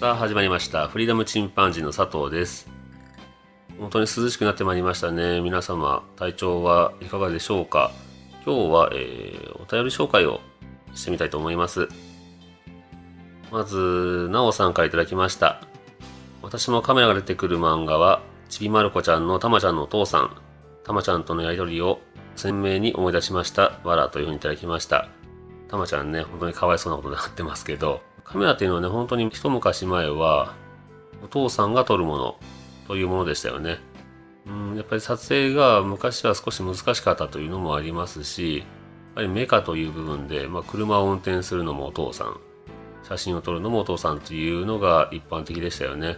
さあ始まりました。フリーダムチンパンジーの佐藤です。本当に涼しくなってまいりましたね。皆様体調はいかがでしょうか？今日は、えー、お便り紹介をしてみたいと思います。まずなおさんから頂きました。私もカメラが出てくる漫画はちびまる子ちゃんのたまちゃんのお父さん。たまちゃんとのやりとりを鮮明に思い出しました。わらというふうにいただきました。たまちゃんね本当にかわいそうなことになってますけど。カメラっていうのはね、本当に一昔前は、お父さんが撮るものというものでしたよね。うん、やっぱり撮影が昔は少し難しかったというのもありますし、やっぱりメカという部分で、まあ、車を運転するのもお父さん、写真を撮るのもお父さんというのが一般的でしたよね。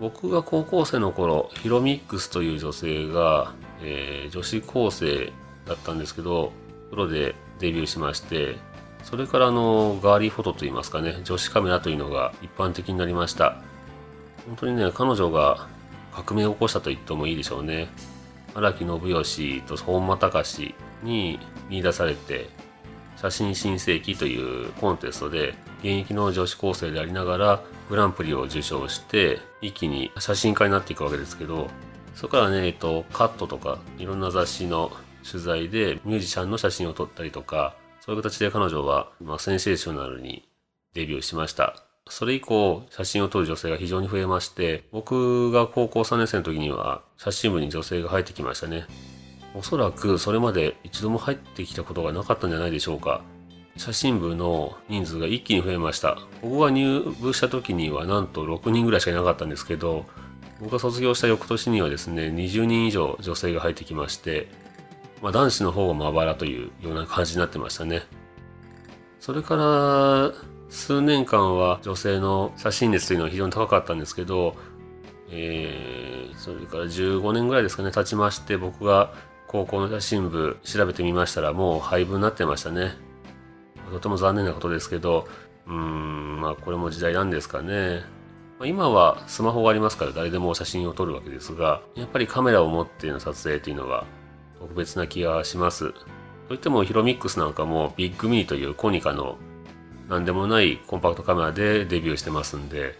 僕が高校生の頃、ヒロミックスという女性が、えー、女子高生だったんですけど、プロでデビューしまして、それからあのガーリーフォトといいますかね女子カメラというのが一般的になりました。本当にね彼女が革命を起こしたと言ってもいいでしょうね。荒木信義と本間隆に見出されて写真新世紀というコンテストで現役の女子高生でありながらグランプリを受賞して一気に写真家になっていくわけですけどそこからね、えっと、カットとかいろんな雑誌の取材でミュージシャンの写真を撮ったりとかそういう形で彼女は、まあ、センセーショナルにデビューしました。それ以降、写真を撮る女性が非常に増えまして、僕が高校3年生の時には、写真部に女性が入ってきましたね。おそらくそれまで一度も入ってきたことがなかったんじゃないでしょうか。写真部の人数が一気に増えました。僕が入部した時にはなんと6人ぐらいしかいなかったんですけど、僕が卒業した翌年にはですね、20人以上女性が入ってきまして、まあ、男子の方がまばらというような感じになってましたね。それから数年間は女性の写真熱というのは非常に高かったんですけど、えー、それから15年ぐらいですかね経ちまして僕が高校の写真部調べてみましたらもう廃部になってましたね。とても残念なことですけど、うん、まあこれも時代なんですかね。今はスマホがありますから誰でも写真を撮るわけですが、やっぱりカメラを持っての撮影というのは特別な気がします。といってもヒロミックスなんかもビッグミニというコニカの何でもないコンパクトカメラでデビューしてますんで、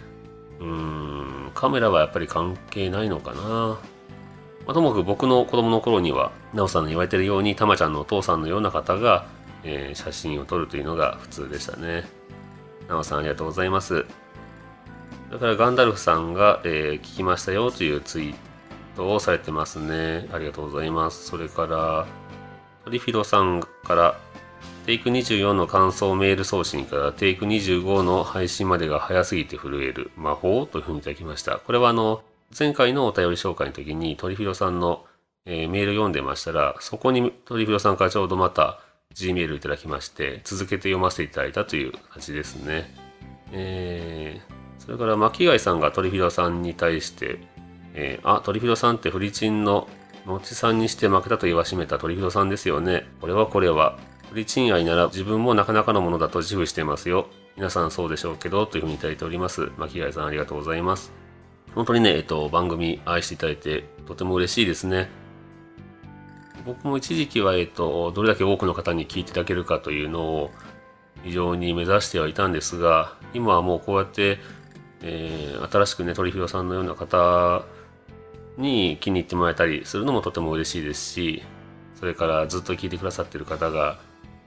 うーん、カメラはやっぱり関係ないのかな。まあ、ともかく僕の子供の頃には、なおさんの言われてるように、たまちゃんのお父さんのような方が、えー、写真を撮るというのが普通でしたね。なおさんありがとうございます。それからガンダルフさんが、えー、聞きましたよというツイートをされてますね。ありがとうございます。それから、トリフィロさんから、テイク24の感想メール送信からテイク25の配信までが早すぎて震える魔法というふうにいただきました。これはあの、前回のお便り紹介の時にトリフィロさんの、えー、メール読んでましたら、そこにトリフィロさんからちょうどまた G メールいただきまして、続けて読ませていただいたという形ですね。えー、それから巻貝さんがトリフィロさんに対して、えー、あ、トリフィロさんってフリチンののちさんにして負けたと言わしめたトリフィロさんですよね。これはこれは。フリチン愛なら自分もなかなかのものだと自負してますよ。皆さんそうでしょうけど、というふうにいただいております。巻貝さんありがとうございます。本当にね、えっと、番組愛していただいて、とても嬉しいですね。僕も一時期は、えっと、どれだけ多くの方に聞いていただけるかというのを非常に目指してはいたんですが、今はもうこうやって、えー、新しくね、トリフィロさんのような方に気に入ってもらえたりするのもとても嬉しいですし、それからずっと聞いてくださってる方が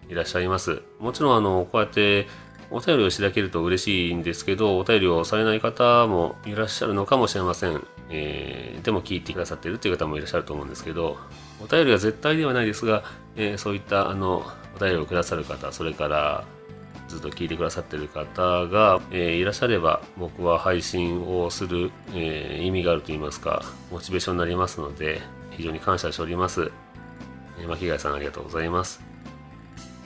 いらっしゃいます。もちろんあの、こうやってお便りをしていただけると嬉しいんですけど、お便りをされない方もいらっしゃるのかもしれません。えー、でも聞いてくださってるという方もいらっしゃると思うんですけど、お便りは絶対ではないですが、えー、そういったあの、お便りをくださる方、それからずっと聞いてくださってる方が、えー、いらっしゃれば僕は配信をする、えー、意味があると言いますかモチベーションになりますので非常に感謝しておりますえー、巻貝さんありがとうございます。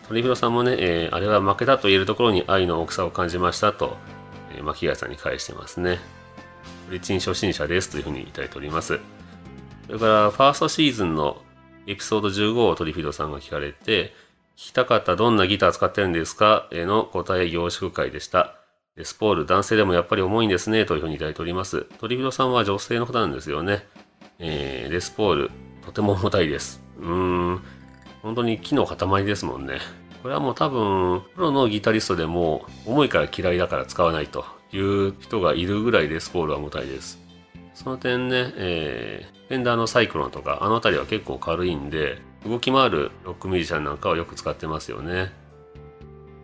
鳥広さんもね、えー、あれは負けたと言えるところに愛の大きさを感じましたと、えー、巻貝さんに返してますね。フリチン初心者ですというふうにいただいております。それから、ファーストシーズンのエピソード15をトリフィドさんが聞かれて、きたかったどんなギター使ってるんですか？への答え凝縮会でした。レスポール、男性でもやっぱり重いんですね、というふうにいただいております。トリフィドさんは女性の方なんですよね。えー、レスポール、とても重たいです。うーん、本当に木の塊ですもんね。これはもう多分、プロのギタリストでも、重いから嫌いだから使わないという人がいるぐらいレスポールは重たいです。その点ね、えー、フェンダーのサイクロンとか、あの辺りは結構軽いんで、動き回るロックミュージシャンなんかはよく使ってますよね。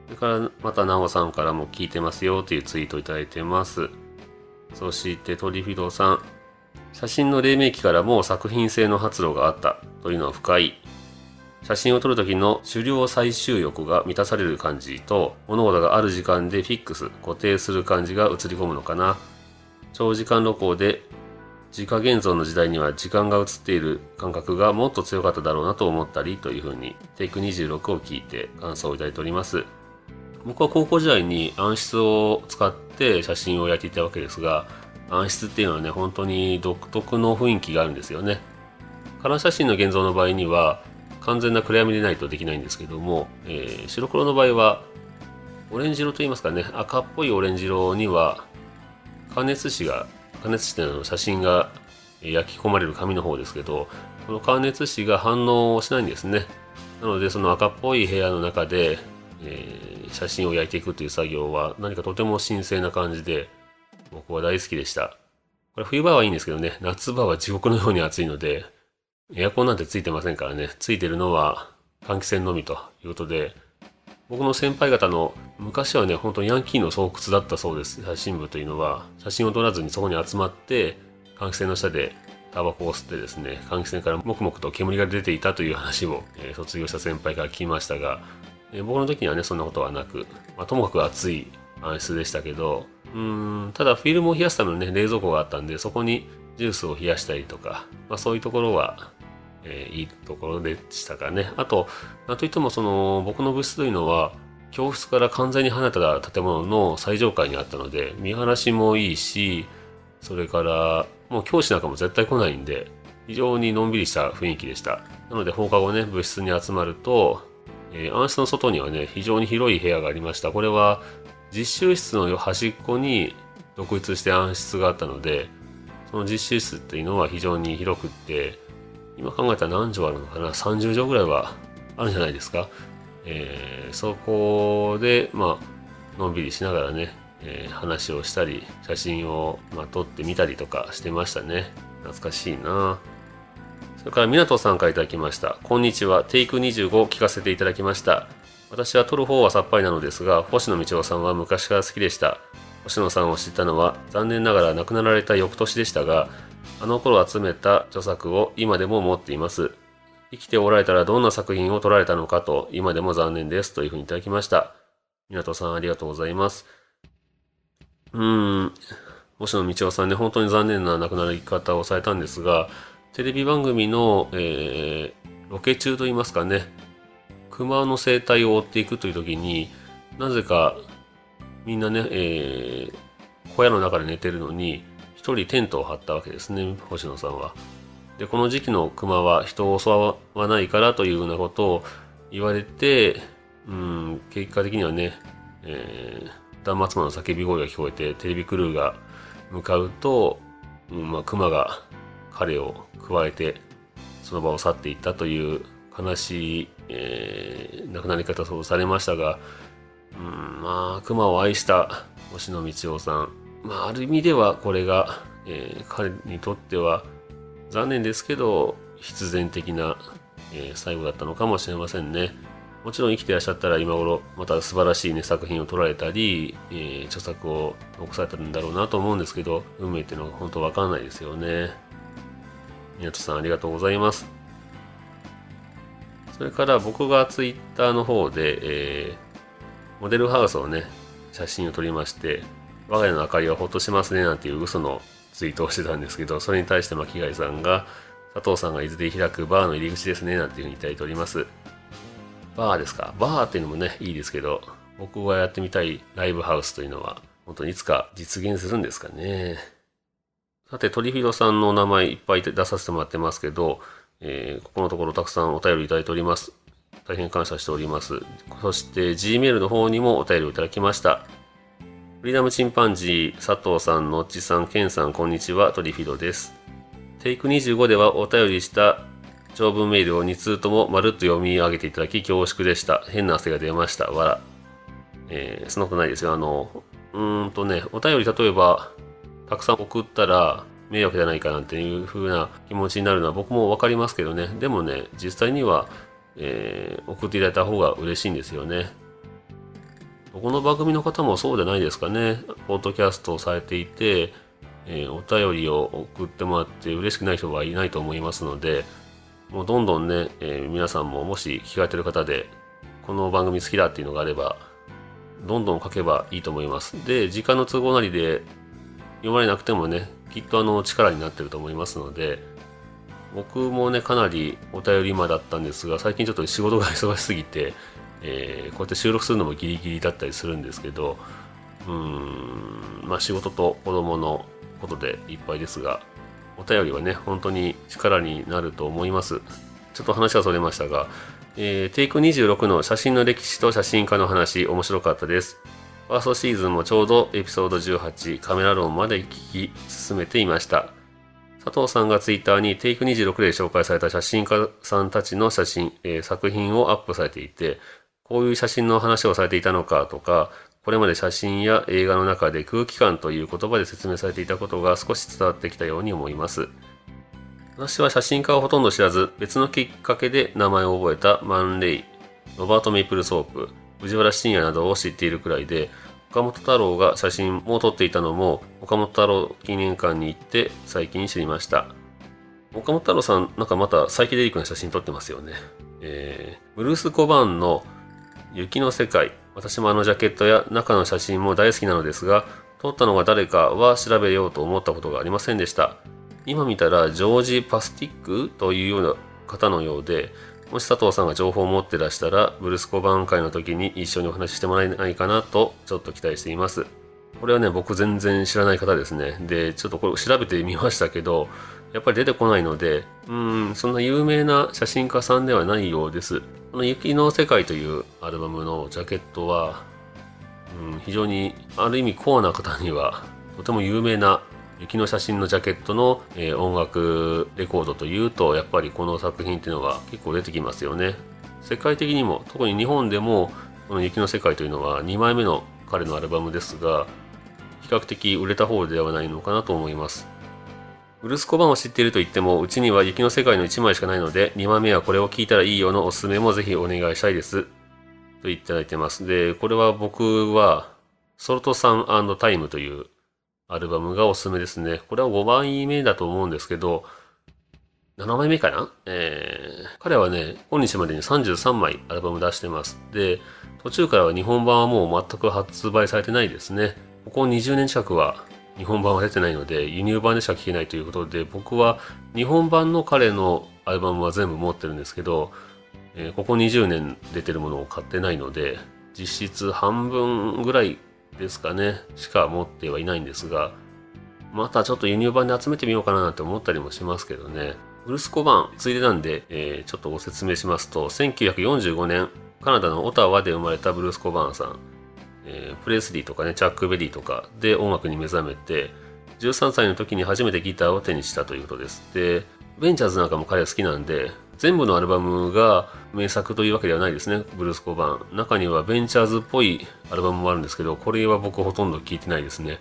それからまた、ナオさんからも聞いてますよというツイートいただいてます。そして、トリフィドさん。写真の黎明期からもう作品性の発露があったというのは深い。写真を撮る時の狩猟採集欲が満たされる感じと、物事がある時間でフィックス、固定する感じが映り込むのかな。長時間露光で自家現像の時代には時間が映っている感覚がもっと強かっただろうなと思ったりというふうにテイク26を聞いて感想をいただいております。僕は高校時代に暗室を使って写真を焼いていたわけですが、暗室っていうのはね、本当に独特の雰囲気があるんですよね。カラー写真の現像の場合には、完全な暗闇でないとできないんですけども、えー、白黒の場合は、オレンジ色といいますかね、赤っぽいオレンジ色には、加熱紙が、加熱紙っての写真が焼き込まれる紙の方ですけど、この加熱紙が反応をしないんですね。なので、その赤っぽい部屋の中で、えー、写真を焼いていくという作業は何かとても神聖な感じで、僕は大好きでした。これ冬場はいいんですけどね、夏場は地獄のように暑いので、エアコンなんてついてませんからね、ついてるのは換気扇のみということで、僕の先輩方の昔はね、本当にヤンキーの巣窟だったそうです。写真部というのは、写真を撮らずにそこに集まって、換気扇の下でタバコを吸ってですね、換気扇からもくもくと煙が出ていたという話を、えー、卒業した先輩から聞きましたが、えー、僕の時にはね、そんなことはなく、まあ、ともかく暑い暗室でしたけど、うん、ただフィルムを冷やすためのね、冷蔵庫があったんで、そこにジュースを冷やしたりとか、まあそういうところは、えー、いいところでしたかね。あと、なんといってもその、僕の部室というのは、教室から完全に離れた建物の最上階にあったので、見晴らしもいいし、それから、もう教師なんかも絶対来ないんで、非常にのんびりした雰囲気でした。なので放課後ね、部室に集まると、えー、暗室の外にはね、非常に広い部屋がありました。これは実習室の端っこに独立して暗室があったので、その実習室っていうのは非常に広くって、今考えたら何畳あるのかな ?30 畳ぐらいはあるんじゃないですか？えー、そこで、まあ、のんびりしながらね、えー、話をしたり、写真を、まあ、撮ってみたりとかしてましたね。懐かしいなそれから、湊さんから頂きました。こんにちは。テイク25を聞かせていただきました。私は撮る方はさっぱりなのですが、星野道夫さんは昔から好きでした。星野さんを知ったのは残念ながら亡くなられた翌年でしたが、あの頃集めた著作を今でも持っています。生きておられたらどんな作品を撮られたのかと今でも残念ですというふうにいただきました。港さんありがとうございます。うーん、星野道夫さんね、本当に残念な亡くなり方をされたんですが、テレビ番組の、えー、ロケ中といいますかね、熊の生態を追っていくという時になぜかみんなね、えー、小屋の中で寝てるのに一人テントを張ったわけですね星野さんは。でこの時期の熊は人を襲わないからというようなことを言われて、うん、結果的にはね、えー、断末魔の叫び声が聞こえてテレビクルーが向かうと、うんまあ、熊が彼を加えてその場を去っていったという悲しい、えー、亡くなり方をされましたが、うん、まあ、熊を愛した星野道夫さん。まあ、ある意味ではこれが、えー、彼にとっては残念ですけど、必然的な、えー、最後だったのかもしれませんね。もちろん生きていらっしゃったら今頃また素晴らしい、ね、作品を撮られたり、えー、著作を残されたんだろうなと思うんですけど運命っていうのは本当わかんないですよね。湊さんありがとうございます。それから僕がツイッターの方で、えー、モデルハウスをね、写真を撮りまして、我が家の明かりはほっとしますねなんていう嘘のツイートをしてたんですけど、それに対して巻貝さんが、佐藤さんが伊豆で開くバーの入り口ですね、なんていうふうにいただいております。バーですか？バーっていうのもね、いいですけど、僕がやってみたいライブハウスというのは、本当にいつか実現するんですかね。さて、トリフィドさんのお名前いっぱい出させてもらってますけど、えー、ここのところたくさんお便りいただいております。大変感謝しております。そして、Gmail の方にもお便りをいただきました。フリーダムチンパンジー、佐藤さん、のっちさん、ケンさん、こんにちは、トリフィドです。テイク25ではお便りした長文メールを2通ともまるっと読み上げていただき恐縮でした。変な汗が出ました。わら。えー、そんなことないですよ。あの、うーんとね、お便り例えば、たくさん送ったら迷惑じゃないかなんていう風な気持ちになるのは僕もわかりますけどね。でもね、実際には、えー、送っていただいた方が嬉しいんですよね。この番組の方もそうじゃないですかね。ポッドキャストをされていて、えー、お便りを送ってもらって嬉しくない人はいないと思いますので、もうどんどんね、えー、皆さんももし聞かれてる方で、この番組好きだっていうのがあれば、どんどん書けばいいと思います。で、時間の都合なりで読まれなくてもね、きっとあの力になってると思いますので、僕もね、かなりお便り今だったんですが、最近ちょっと仕事が忙しすぎて、えー、こうやって収録するのもギリギリだったりするんですけど、うん、まあ仕事と子供のことでいっぱいですが、お便りはね、本当に力になると思います。ちょっと話はそれましたが、えー、テイク26の写真の歴史と写真家の話、面白かったです。ファーストシーズンもちょうどエピソード18カメラ論まで聞き進めていました。佐藤さんがツイッターにテイク26で紹介された写真家さんたちの写真、えー、作品をアップされていて、こういう写真の話をされていたのかとか、これまで写真や映画の中で空気感という言葉で説明されていたことが少し伝わってきたように思います。私は写真家をほとんど知らず、別のきっかけで名前を覚えたマン・レイ、ロバート・メイプルソープ、藤原信也などを知っているくらいで、岡本太郎が写真も撮っていたのも、岡本太郎記念館に行って最近知りました。岡本太郎さん、なんかまたサイケデリックな写真撮ってますよね。えー、ブルース・コバーンの雪の世界、私もあのジャケットや中の写真も大好きなのですが、撮ったのが誰かは調べようと思ったことがありませんでした。今見たらジョージ・パスティックというような方のようで、もし佐藤さんが情報を持ってらしたら、ブルスコバン会の時に一緒にお話ししてもらえないかなと、ちょっと期待しています。これはね、僕全然知らない方ですね。で、ちょっとこれ調べてみましたけど、やっぱり出てこないので、うん、そんな有名な写真家さんではないようです。この雪の世界というアルバムのジャケットは、うん、非常にある意味コアな方にはとても有名な雪の写真のジャケットの、えー、音楽レコードというとやっぱりこの作品っていうのが結構出てきますよね世界的にも特に日本でもこの雪の世界というのは2枚目の彼のアルバムですが比較的売れた方ではないのかなと思いますブルス・コバンを知っていると言っても、うちには雪の世界の1枚しかないので、2枚目はこれを聞いたらいいよのおすすめもぜひお願いしたいです。と言っていただいてます。で、これは僕は、ソルトサンタイムというアルバムがおすすめですね。これは5枚目だと思うんですけど、7枚目かな？えー、彼はね、今日までに33枚アルバム出してます。で、途中からは日本版はもう全く発売されてないですね。ここ20年近くは日本版は出てないので輸入版でしか聴けないということで僕は日本版の彼のアルバムは全部持ってるんですけど、えー、ここ20年出てるものを買ってないので実質半分ぐらいですかねしか持ってはいないんですがまたちょっと輸入版で集めてみようかななんて思ったりもしますけどね。ブルス・コバンついでなんで、えー、ちょっとご説明しますと1945年カナダのオタワで生まれたブルース・コバーンさん。えー、プレスリーとかね、チャック・ベリーとかで音楽に目覚めて、13歳の時に初めてギターを手にしたということです。で、ベンチャーズなんかも彼は好きなんで、全部のアルバムが名作というわけではないですね、ブルース・コバン。中にはベンチャーズっぽいアルバムもあるんですけど、これは僕ほとんど聴いてないですね。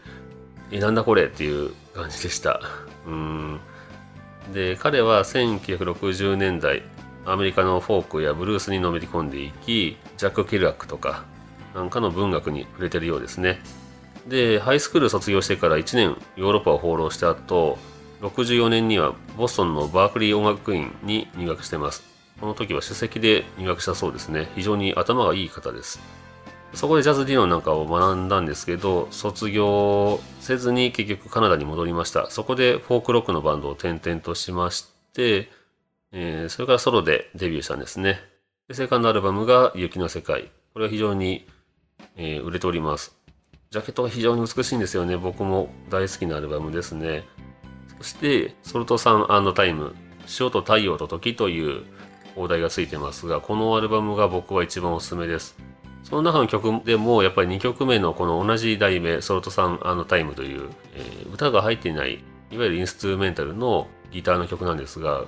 え、なんだこれっていう感じでした。うん。で、彼は1960年代、アメリカのフォークやブルースにのめり込んでいき、ジャック・ケルアックとか、なんかの文学に触れてるようですね。で、ハイスクール卒業してから1年ヨーロッパを放浪した後、64年にはボストンのバークリー音楽院に入学してます。この時は首席で入学したそうですね。非常に頭がいい方です。そこでジャズディノンなんかを学んだんですけど、卒業せずに結局カナダに戻りました。そこでフォークロックのバンドを転々としまして、えー、それからソロでデビューしたんですね。でセカンドアルバムが雪の世界。これは非常に、えー、売れております。ジャケットが非常に美しいんですよね。僕も大好きなアルバムですね。そして、ソルトサンタイム、塩と太陽と時という放題がついてますが、このアルバムが僕は一番おすすめです。その中の曲でも、やっぱり2曲目のこの同じ題名、ソルトサンタイムという、えー、歌が入っていない、いわゆるインストゥルメンタルのギターの曲なんですが、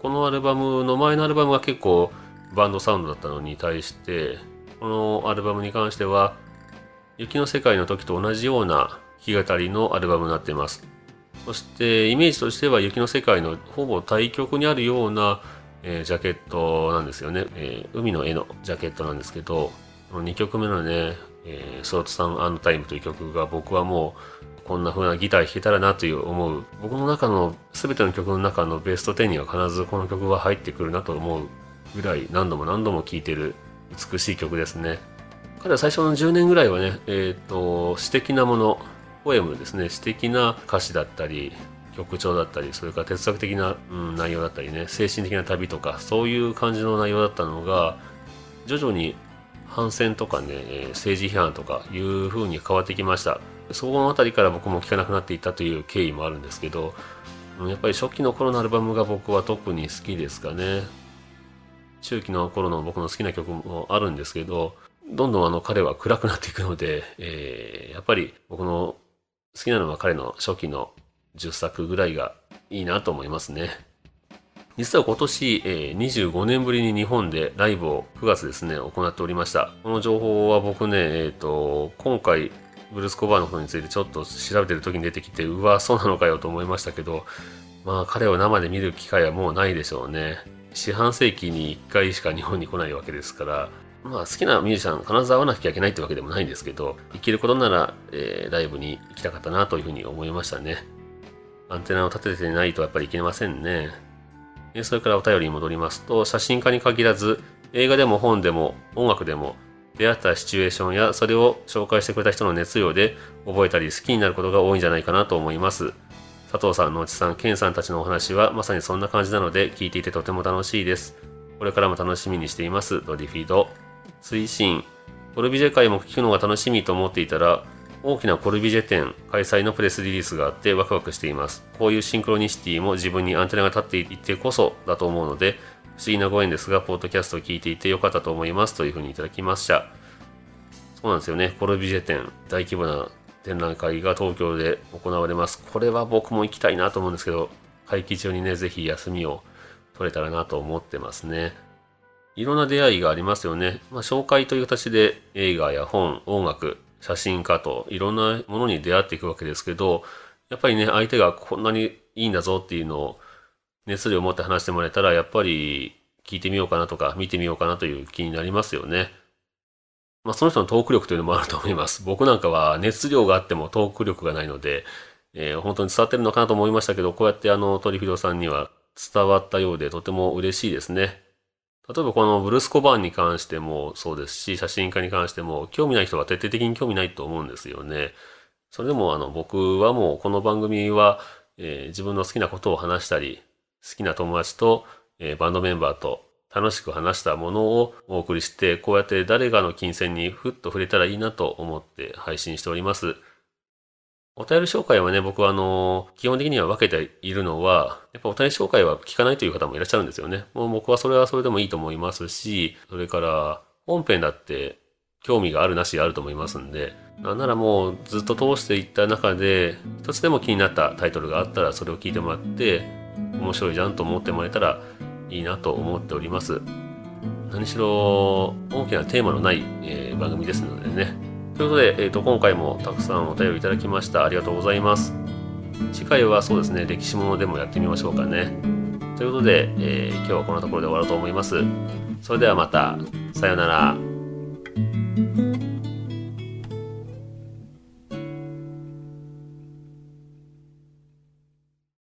このアルバムの前のアルバムは結構バンドサウンドだったのに対して、このアルバムに関しては、雪の世界の時と同じような弾き語りのアルバムになっています。そしてイメージとしては雪の世界のほぼ対極にあるような、えー、ジャケットなんですよね、えー、海の絵のジャケットなんですけど、この2曲目のね、えー、ソートさんタイムという曲が僕はもうこんな風なギター弾けたらなという思う僕の中の全ての曲の中のベスト10には必ずこの曲は入ってくるなと思うぐらい何度も何度も聴いてる美しい曲ですね。彼は最初の10年ぐらいはねえっ、ー、と詩的なものポエムですね。詩的な歌詞だったり曲調だったりそれから哲学的な、うん、内容だったりね。精神的な旅とかそういう感じの内容だったのが徐々に反戦とかねえ政治批判とかいう風に変わってきました。そこの辺りから僕も聴かなくなっていったという経緯もあるんですけどやっぱり初期の頃のアルバムが僕は特に好きですかね。中期の頃の僕の好きな曲もあるんですけどどんどんあの彼は暗くなっていくので、えー、やっぱり僕の好きなのは彼の初期の10作ぐらいがいいなと思いますね。実は今年、えー、25年ぶりに日本でライブを9月ですね、行っておりました。この情報は僕ね、えっ、ー、と、今回、ブルース・コバーのことについてちょっと調べてる時に出てきて、うわ、そうなのかよと思いましたけど、まあ彼を生で見る機会はもうないでしょうね。四半世紀に1回しか日本に来ないわけですから、まあ好きなミュージシャン必ず会わなきゃいけないってわけでもないんですけど、生きることなら、えー、ライブに行きたかったなというふうに思いましたね。アンテナを立ててないとやっぱりいけませんね。それからお便りに戻りますと、写真家に限らず、映画でも本でも音楽でも、出会ったシチュエーションやそれを紹介してくれた人の熱量で覚えたり好きになることが多いんじゃないかなと思います。佐藤さん、野内さん、健さんたちのお話はまさにそんな感じなので聞いていてとても楽しいです。これからも楽しみにしています。ドディフィード。推進。コルビジェ会も聞くのが楽しみと思っていたら、大きなコルビジェ展開催のプレスリリースがあってワクワクしています。こういうシンクロニシティも自分にアンテナが立っていってこそだと思うので、不思議なご縁ですが、ポッドキャストを聞いていてよかったと思いますというふうにいただきました。そうなんですよね。コルビジェ展、大規模な展覧会が東京で行われます。これは僕も行きたいなと思うんですけど、会期中にね、ぜひ休みを取れたらなと思ってますね。いろんな出会いがありますよね。まあ、紹介という形で映画や本、音楽、写真家といろんなものに出会っていくわけですけど、やっぱりね、相手がこんなにいいんだぞっていうのを熱量を持って話してもらえたら、やっぱり聞いてみようかなとか見てみようかなという気になりますよね。まあその人のトーク力というのもあると思います。僕なんかは熱量があってもトーク力がないので、えー、本当に伝わってるのかなと思いましたけど、こうやってあのトリフィドさんには伝わったようでとても嬉しいですね。例えばこのブルース・コバーンに関してもそうですし、写真家に関しても、興味ない人は徹底的に興味ないと思うんですよね。それでもあの僕はもうこの番組は、えー、自分の好きなことを話したり、好きな友達と、えー、バンドメンバーと楽しく話したものをお送りして、こうやって誰かの金銭にふっと触れたらいいなと思って配信しております。お便り紹介はね、僕はあの、基本的には分けているのは、やっぱお便り紹介は聞かないという方もいらっしゃるんですよね。もう僕はそれはそれでもいいと思いますし、それから本編だって興味があるなしあると思いますんで、なんならもうずっと通していった中で、一つでも気になったタイトルがあったらそれを聞いてもらって、面白いじゃんと思ってもらえたらいいなと思っております。何しろ大きなテーマのない、えー、番組ですのでね、ということで、えーと、今回もたくさんお便りいただきました。ありがとうございます。次回はそうですね歴史ものでもやってみましょうかね。ということで、えー、今日はこんなところで終わろうと思います。それではまた。さようなら。